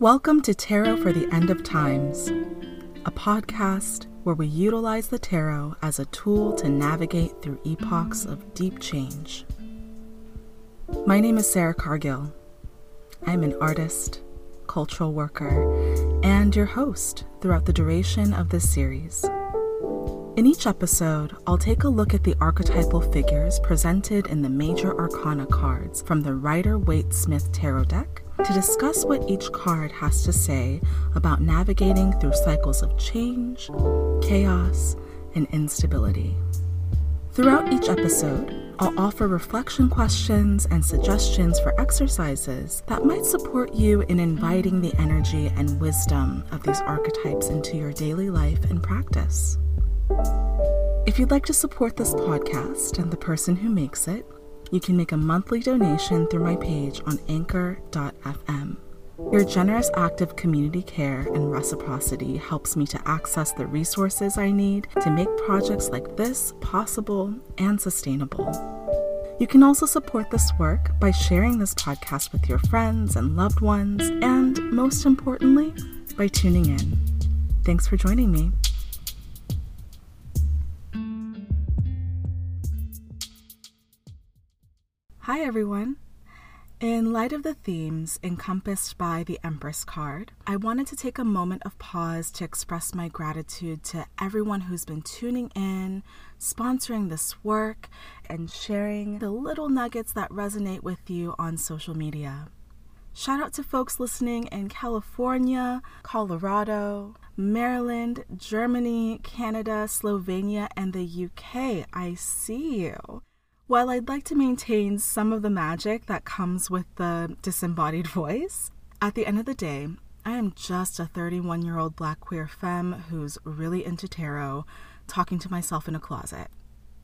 Welcome to Tarot for the End of Times, a podcast where we utilize the tarot as a tool to navigate through epochs of deep change. My name is Sarah Cargill. I'm an artist, cultural worker, and your host throughout the duration of this series. In each episode, I'll take a look at the archetypal figures presented in the major arcana cards from the Rider Waite Smith Tarot deck to discuss what each card has to say about navigating through cycles of change, chaos, and instability. Throughout each episode, I'll offer reflection questions and suggestions for exercises that might support you in inviting the energy and wisdom of these archetypes into your daily life and practice. If you'd like to support this podcast and the person who makes it, you can make a monthly donation through my page on anchor.fm. Your generous act of community care and reciprocity helps me to access the resources I need to make projects like this possible and sustainable. You can also support this work by sharing this podcast with your friends and loved ones, and most importantly, by tuning in. Thanks for joining me. Hi, everyone. In light of the themes encompassed by the Empress card, I wanted to take a moment of pause to express my gratitude to everyone who's been tuning in, sponsoring this work, and sharing the little nuggets that resonate with you on social media. Shout out to folks listening in California, Colorado, Maryland, Germany, Canada, Slovenia, and the UK. I see you. While I'd like to maintain some of the magic that comes with the disembodied voice, at the end of the day, I am just a 31 year old black queer femme who's really into tarot, talking to myself in a closet.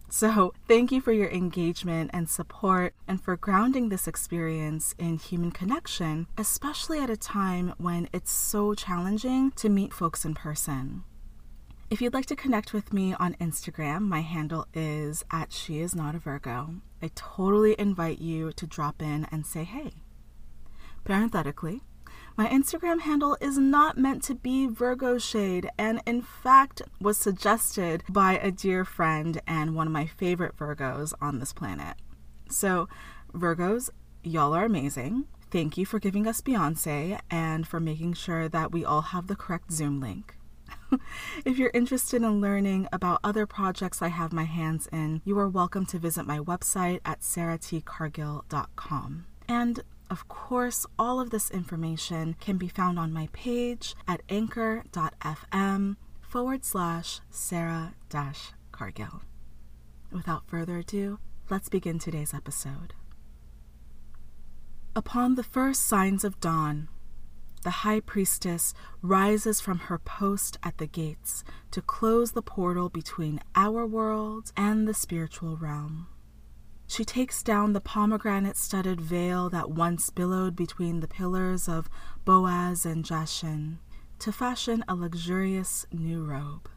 So, thank you for your engagement and support and for grounding this experience in human connection, especially at a time when it's so challenging to meet folks in person. If you'd like to connect with me on Instagram, my handle is at she is not a Virgo. I totally invite you to drop in and say hey. Parenthetically, my Instagram handle is not meant to be Virgo shade and in fact was suggested by a dear friend and one of my favorite Virgos on this planet. So, Virgos, y'all are amazing. Thank you for giving us Beyonce and for making sure that we all have the correct Zoom link. if you're interested in learning about other projects I have my hands in, you are welcome to visit my website at sarahtcargill.com. And of course, all of this information can be found on my page at anchor.fm forward slash Sarah dash Cargill. Without further ado, let's begin today's episode. Upon the first signs of dawn, the high priestess rises from her post at the gates to close the portal between our world and the spiritual realm. She takes down the pomegranate studded veil that once billowed between the pillars of Boaz and Jachin to fashion a luxurious new robe.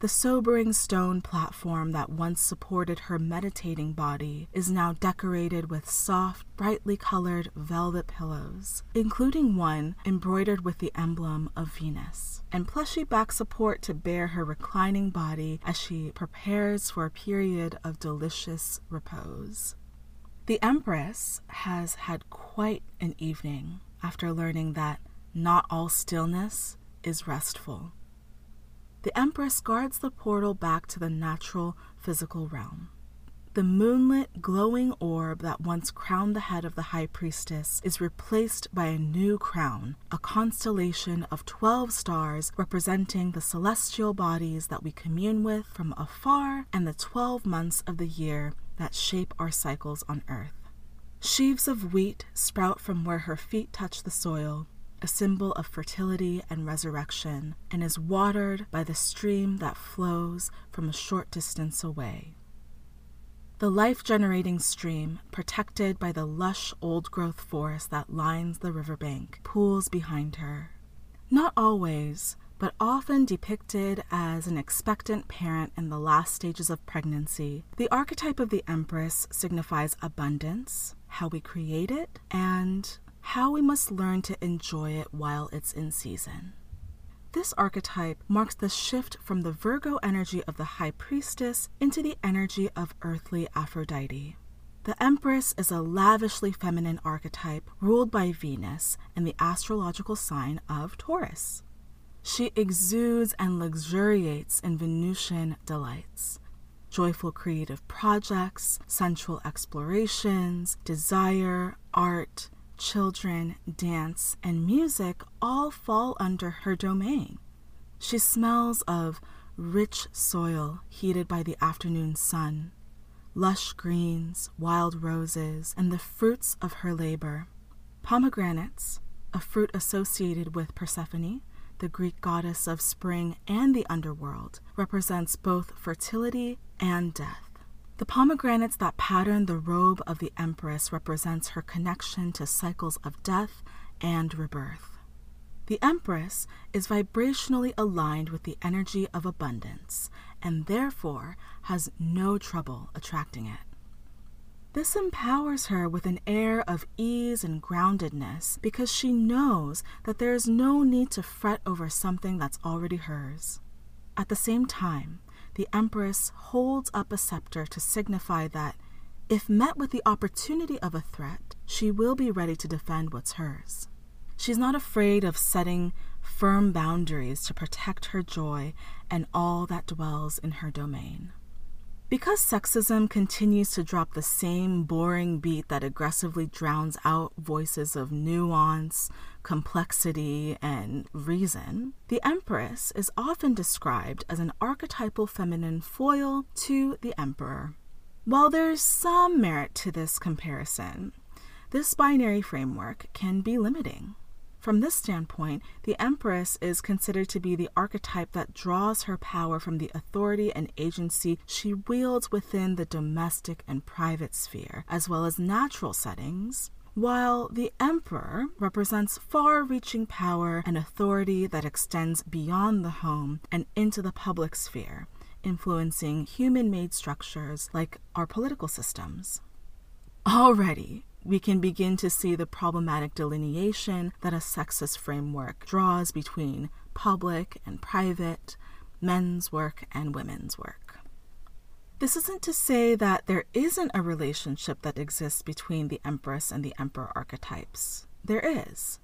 The sobering stone platform that once supported her meditating body is now decorated with soft, brightly colored velvet pillows, including one embroidered with the emblem of Venus, and plushy back support to bear her reclining body as she prepares for a period of delicious repose. The Empress has had quite an evening after learning that not all stillness is restful the Empress guards the portal back to the natural physical realm. The moonlit, glowing orb that once crowned the head of the High Priestess is replaced by a new crown, a constellation of 12 stars representing the celestial bodies that we commune with from afar and the 12 months of the year that shape our cycles on Earth. Sheaves of wheat sprout from where her feet touch the soil, a symbol of fertility and resurrection, and is watered by the stream that flows from a short distance away. The life generating stream, protected by the lush old growth forest that lines the riverbank, pools behind her. Not always, but often depicted as an expectant parent in the last stages of pregnancy, the archetype of the Empress signifies abundance, how we create it, and how we must learn to enjoy it while it's in season. This archetype marks the shift from the Virgo energy of the High Priestess into the energy of earthly Aphrodite. The Empress is a lavishly feminine archetype ruled by Venus in the astrological sign of Taurus. She exudes and luxuriates in Venusian delights. Joyful creative projects, sensual explorations, desire, art, children, dance, and music all fall under her domain. She smells of rich soil heated by the afternoon sun, lush greens, wild roses, and the fruits of her labor. Pomegranates, a fruit associated with Persephone, the Greek goddess of spring and the underworld, represents both fertility and death. The pomegranates that pattern the robe of the Empress represents her connection to cycles of death and rebirth. The Empress is vibrationally aligned with the energy of abundance and therefore has no trouble attracting it. This empowers her with an air of ease and groundedness because she knows that there is no need to fret over something that's already hers. At the same time, the Empress holds up a scepter to signify that, if met with the opportunity of a threat, she will be ready to defend what's hers. She's not afraid of setting firm boundaries to protect her joy and all that dwells in her domain. Because sexism continues to drop the same boring beat that aggressively drowns out voices of nuance, complexity, and reason, the Empress is often described as an archetypal feminine foil to the Emperor. While there's some merit to this comparison, this binary framework can be limiting. From this standpoint, the Empress is considered to be the archetype that draws her power from the authority and agency she wields within the domestic and private sphere, as well as natural settings, while the Emperor represents far reaching power and authority that extends beyond the home and into the public sphere, influencing human made structures like our political systems. Already, we can begin to see the problematic delineation that a sexist framework draws between public and private, men's work and women's work. This isn't to say that there isn't a relationship that exists between the Empress and the Emperor archetypes. There is.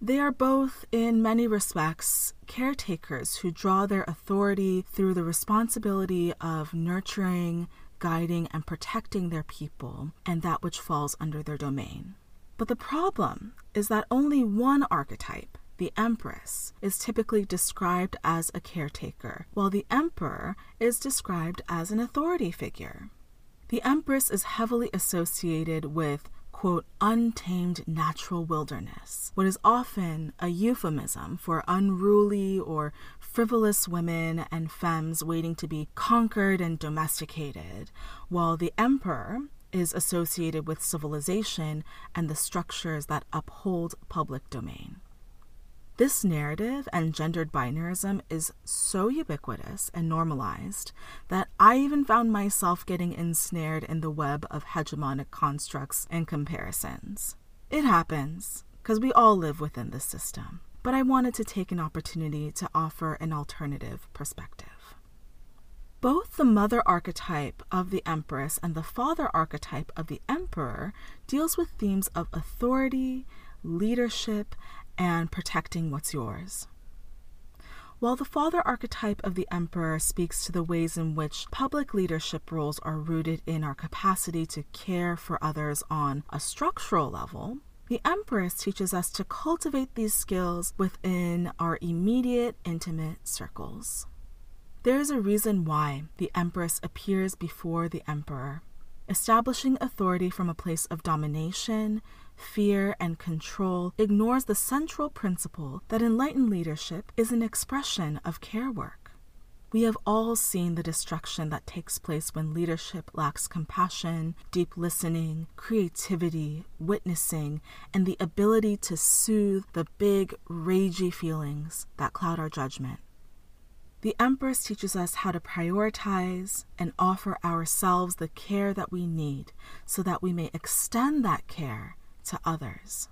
They are both, in many respects, caretakers who draw their authority through the responsibility of nurturing, guiding, and protecting their people and that which falls under their domain. But the problem is that only one archetype, the Empress, is typically described as a caretaker, while the Emperor is described as an authority figure. The Empress is heavily associated with quote, untamed natural wilderness, what is often a euphemism for unruly or frivolous women and femmes waiting to be conquered and domesticated, while the emperor is associated with civilization and the structures that uphold public domain. This narrative and gendered binarism is so ubiquitous and normalized that I even found myself getting ensnared in the web of hegemonic constructs and comparisons. It happens, because we all live within the system, but I wanted to take an opportunity to offer an alternative perspective. Both the mother archetype of the empress and the father archetype of the emperor deals with themes of authority, leadership, and protecting what's yours. While the father archetype of the emperor speaks to the ways in which public leadership roles are rooted in our capacity to care for others on a structural level, the empress teaches us to cultivate these skills within our immediate, intimate circles. There is a reason why the empress appears before the emperor, establishing authority from a place of domination, fear, and control ignores the central principle that enlightened leadership is an expression of care work. We have all seen the destruction that takes place when leadership lacks compassion, deep listening, creativity, witnessing, and the ability to soothe the big, ragey feelings that cloud our judgment. The Empress teaches us how to prioritize and offer ourselves the care that we need so that we may extend that care to others.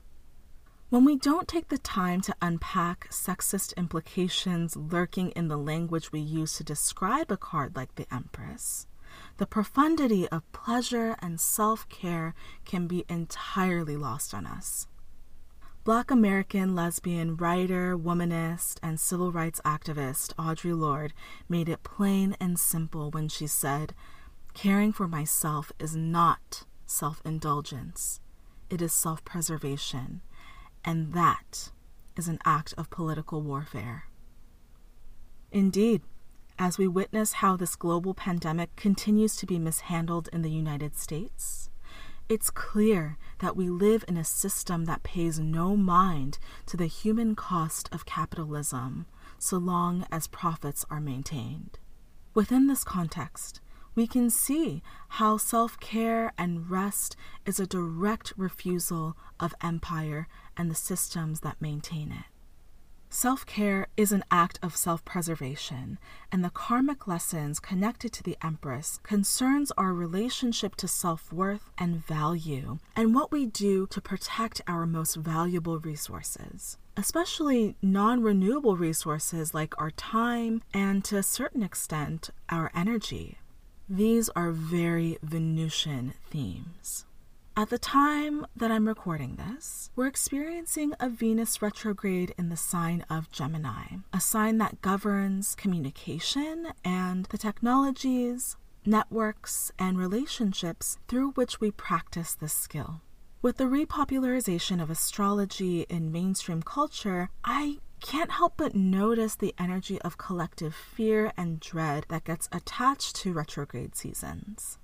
When we don't take the time to unpack sexist implications lurking in the language we use to describe a card like the Empress, the profundity of pleasure and self care can be entirely lost on us. Black American lesbian writer, womanist, and civil rights activist Audre Lorde made it plain and simple when she said, Caring for myself is not self indulgence, it is self preservation and that is an act of political warfare. Indeed, as we witness how this global pandemic continues to be mishandled in the United States, it's clear that we live in a system that pays no mind to the human cost of capitalism so long as profits are maintained. Within this context, we can see how self care and rest is a direct refusal of empire and the systems that maintain it. Self care is an act of self preservation, and the karmic lessons connected to the Empress concerns our relationship to self worth and value, and what we do to protect our most valuable resources, especially non renewable resources like our time and, to a certain extent, our energy. These are very Venusian themes. At the time that I'm recording this, we're experiencing a Venus retrograde in the sign of Gemini, a sign that governs communication and the technologies, networks, and relationships through which we practice this skill. With the repopularization of astrology in mainstream culture, I can't help but notice the energy of collective fear and dread that gets attached to retrograde seasons.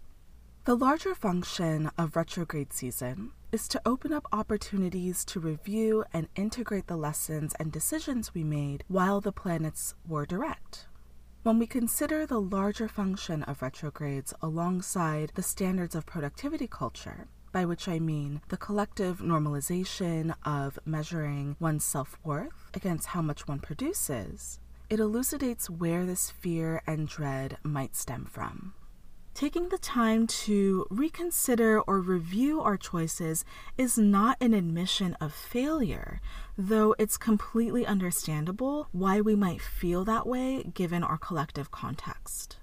The larger function of retrograde season is to open up opportunities to review and integrate the lessons and decisions we made while the planets were direct. When we consider the larger function of retrogrades alongside the standards of productivity culture, by which I mean the collective normalization of measuring one's self worth against how much one produces, it elucidates where this fear and dread might stem from. Taking the time to reconsider or review our choices is not an admission of failure, though it's completely understandable why we might feel that way given our collective context.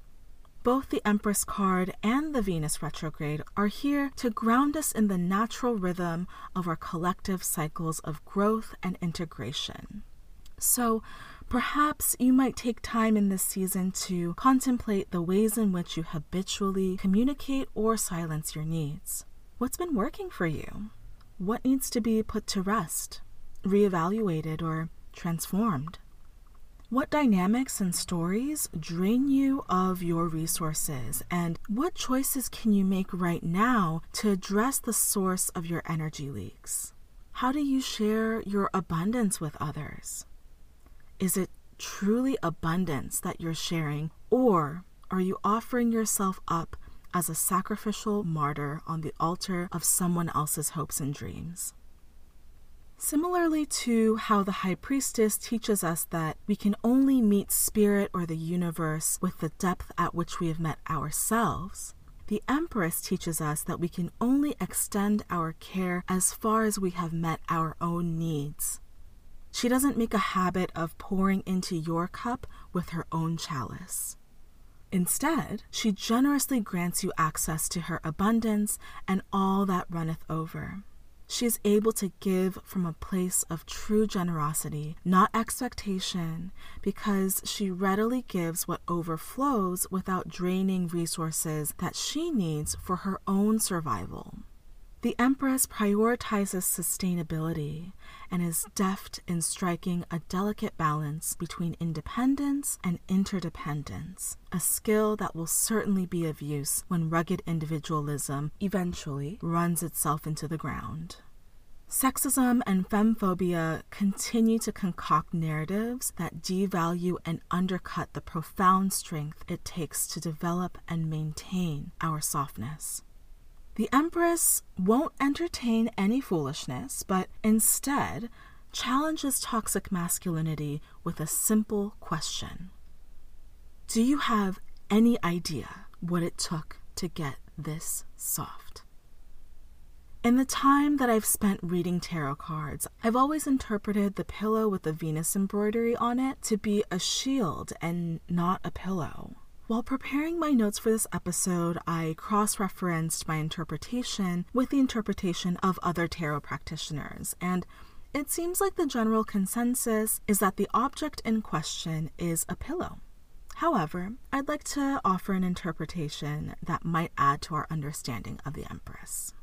Both the Empress card and the Venus retrograde are here to ground us in the natural rhythm of our collective cycles of growth and integration. So, perhaps you might take time in this season to contemplate the ways in which you habitually communicate or silence your needs. What's been working for you? What needs to be put to rest, reevaluated, or transformed? What dynamics and stories drain you of your resources? And what choices can you make right now to address the source of your energy leaks? How do you share your abundance with others? Is it truly abundance that you're sharing, or are you offering yourself up as a sacrificial martyr on the altar of someone else's hopes and dreams? Similarly to how the high priestess teaches us that we can only meet spirit or the universe with the depth at which we have met ourselves, the empress teaches us that we can only extend our care as far as we have met our own needs. She doesn't make a habit of pouring into your cup with her own chalice. Instead, she generously grants you access to her abundance and all that runneth over. She is able to give from a place of true generosity, not expectation, because she readily gives what overflows without draining resources that she needs for her own survival. The Empress prioritizes sustainability and is deft in striking a delicate balance between independence and interdependence, a skill that will certainly be of use when rugged individualism eventually runs itself into the ground. Sexism and femmephobia continue to concoct narratives that devalue and undercut the profound strength it takes to develop and maintain our softness. The Empress won't entertain any foolishness, but instead challenges toxic masculinity with a simple question Do you have any idea what it took to get this soft? In the time that I've spent reading tarot cards, I've always interpreted the pillow with the Venus embroidery on it to be a shield and not a pillow. While preparing my notes for this episode, I cross referenced my interpretation with the interpretation of other tarot practitioners, and it seems like the general consensus is that the object in question is a pillow. However, I'd like to offer an interpretation that might add to our understanding of the Empress.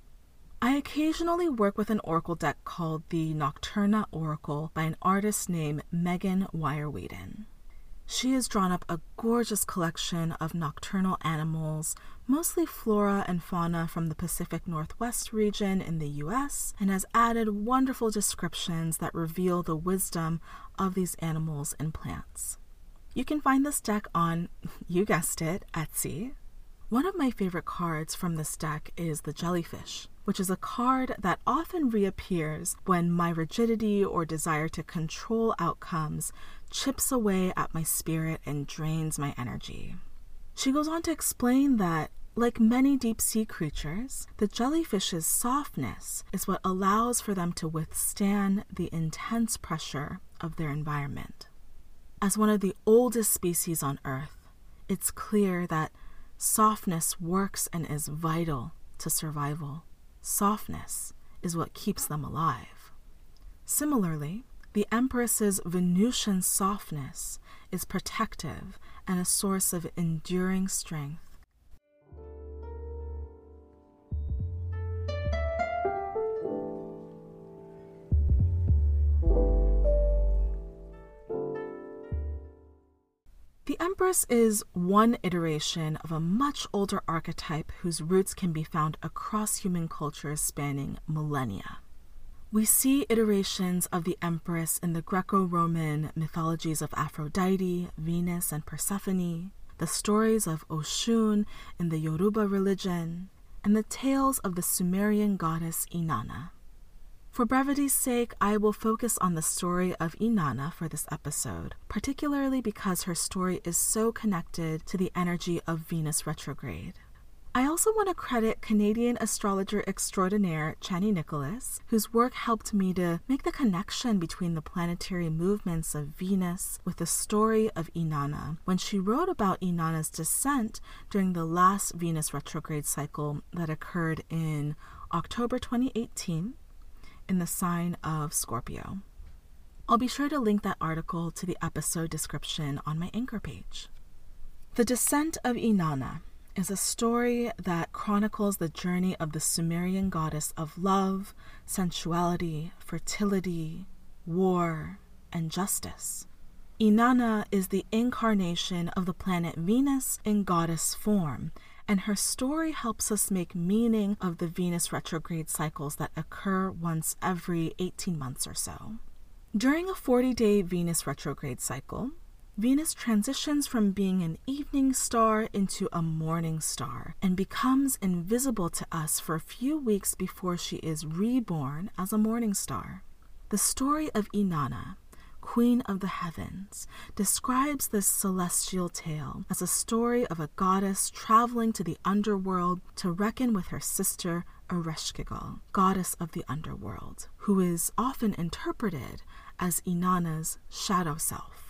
I occasionally work with an oracle deck called the Nocturna Oracle by an artist named Megan Wire-Wheaton. She has drawn up a gorgeous collection of nocturnal animals, mostly flora and fauna from the Pacific Northwest region in the US, and has added wonderful descriptions that reveal the wisdom of these animals and plants. You can find this deck on, you guessed it, Etsy. One of my favorite cards from this deck is the Jellyfish which is a card that often reappears when my rigidity or desire to control outcomes chips away at my spirit and drains my energy. She goes on to explain that, like many deep sea creatures, the jellyfish's softness is what allows for them to withstand the intense pressure of their environment. As one of the oldest species on Earth, it's clear that softness works and is vital to survival. Softness is what keeps them alive. Similarly, the Empress's Venusian softness is protective and a source of enduring strength. The Empress is one iteration of a much older archetype whose roots can be found across human cultures spanning millennia. We see iterations of the Empress in the Greco Roman mythologies of Aphrodite, Venus, and Persephone, the stories of Oshun in the Yoruba religion, and the tales of the Sumerian goddess Inanna. For brevity's sake, I will focus on the story of Inanna for this episode, particularly because her story is so connected to the energy of Venus retrograde. I also want to credit Canadian astrologer extraordinaire Chani Nicholas, whose work helped me to make the connection between the planetary movements of Venus with the story of Inanna when she wrote about Inanna's descent during the last Venus retrograde cycle that occurred in October 2018 in the sign of Scorpio. I'll be sure to link that article to the episode description on my anchor page. The Descent of Inanna is a story that chronicles the journey of the Sumerian goddess of love, sensuality, fertility, war, and justice. Inanna is the incarnation of the planet Venus in goddess form and her story helps us make meaning of the Venus retrograde cycles that occur once every 18 months or so. During a 40 day Venus retrograde cycle, Venus transitions from being an evening star into a morning star and becomes invisible to us for a few weeks before she is reborn as a morning star. The story of Inanna Queen of the Heavens, describes this celestial tale as a story of a goddess traveling to the underworld to reckon with her sister Ereshkigal, goddess of the underworld, who is often interpreted as Inanna's shadow self.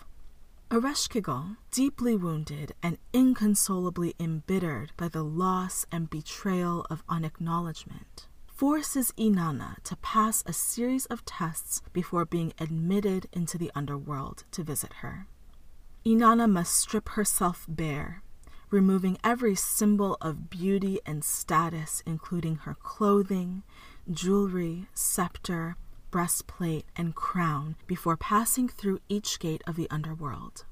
Ereshkigal, deeply wounded and inconsolably embittered by the loss and betrayal of unacknowledgement, forces Inanna to pass a series of tests before being admitted into the underworld to visit her. Inanna must strip herself bare, removing every symbol of beauty and status, including her clothing, jewelry, scepter, breastplate, and crown, before passing through each gate of the underworld.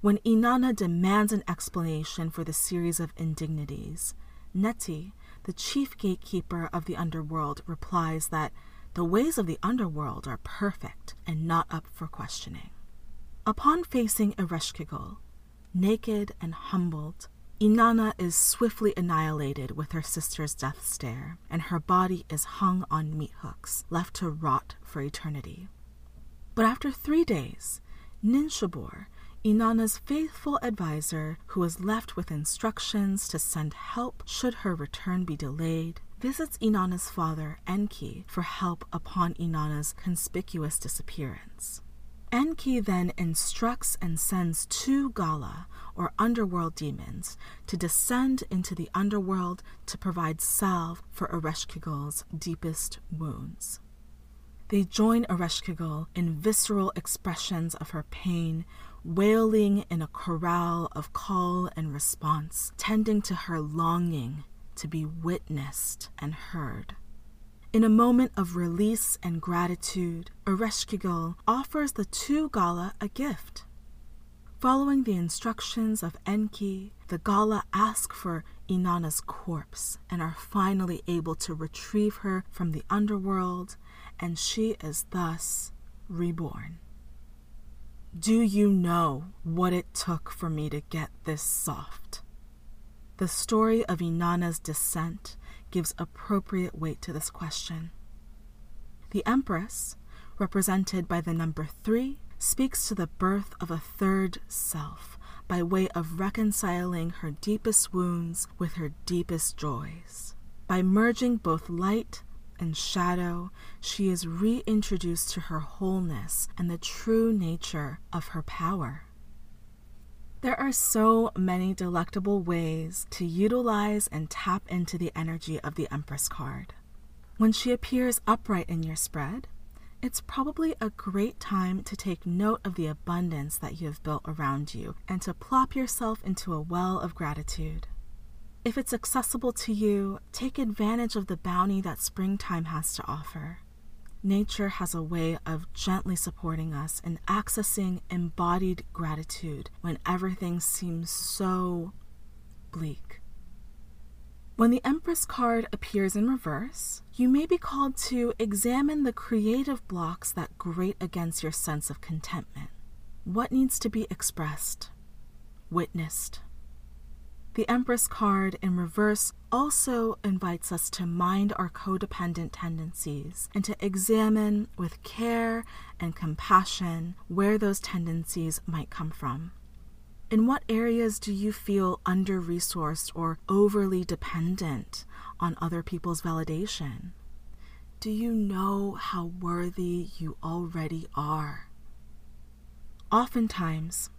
When Inanna demands an explanation for the series of indignities, Neti, the chief gatekeeper of the underworld replies that the ways of the underworld are perfect and not up for questioning. Upon facing Ereshkigal, naked and humbled, Inanna is swiftly annihilated with her sister's death stare, and her body is hung on meat hooks, left to rot for eternity. But after three days, Ninshubur Inanna's faithful adviser, who was left with instructions to send help should her return be delayed, visits Inanna's father, Enki, for help upon Inanna's conspicuous disappearance. Enki then instructs and sends two Gala, or underworld demons, to descend into the underworld to provide salve for Ereshkigal's deepest wounds. They join Ereshkigal in visceral expressions of her pain, wailing in a chorale of call and response, tending to her longing to be witnessed and heard. In a moment of release and gratitude, Ereshkigal offers the two Gala a gift. Following the instructions of Enki, the Gala ask for Inanna's corpse and are finally able to retrieve her from the underworld, and she is thus reborn. Do you know what it took for me to get this soft? The story of Inanna's descent gives appropriate weight to this question. The Empress, represented by the number three, speaks to the birth of a third self by way of reconciling her deepest wounds with her deepest joys. By merging both light and shadow, she is reintroduced to her wholeness and the true nature of her power. There are so many delectable ways to utilize and tap into the energy of the Empress card. When she appears upright in your spread, it's probably a great time to take note of the abundance that you have built around you and to plop yourself into a well of gratitude. If it's accessible to you, take advantage of the bounty that springtime has to offer. Nature has a way of gently supporting us in accessing embodied gratitude when everything seems so bleak. When the Empress card appears in reverse, you may be called to examine the creative blocks that grate against your sense of contentment. What needs to be expressed, witnessed, the Empress card in reverse also invites us to mind our codependent tendencies and to examine with care and compassion where those tendencies might come from. In what areas do you feel under resourced or overly dependent on other people's validation? Do you know how worthy you already are? Oftentimes,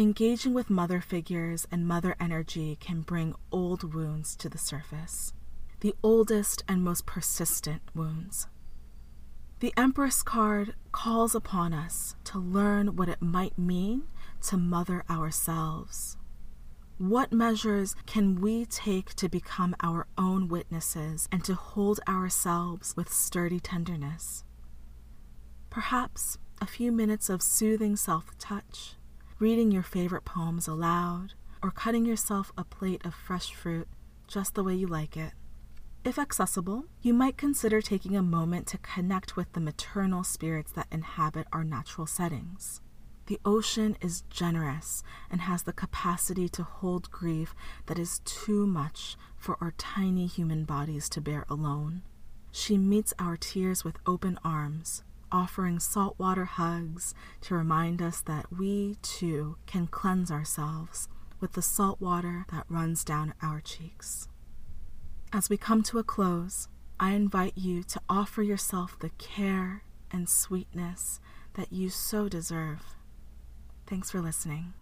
Engaging with mother figures and mother energy can bring old wounds to the surface, the oldest and most persistent wounds. The Empress card calls upon us to learn what it might mean to mother ourselves. What measures can we take to become our own witnesses and to hold ourselves with sturdy tenderness? Perhaps a few minutes of soothing self touch reading your favorite poems aloud, or cutting yourself a plate of fresh fruit just the way you like it. If accessible, you might consider taking a moment to connect with the maternal spirits that inhabit our natural settings. The ocean is generous and has the capacity to hold grief that is too much for our tiny human bodies to bear alone. She meets our tears with open arms, offering saltwater hugs to remind us that we too can cleanse ourselves with the salt water that runs down our cheeks. As we come to a close, I invite you to offer yourself the care and sweetness that you so deserve. Thanks for listening.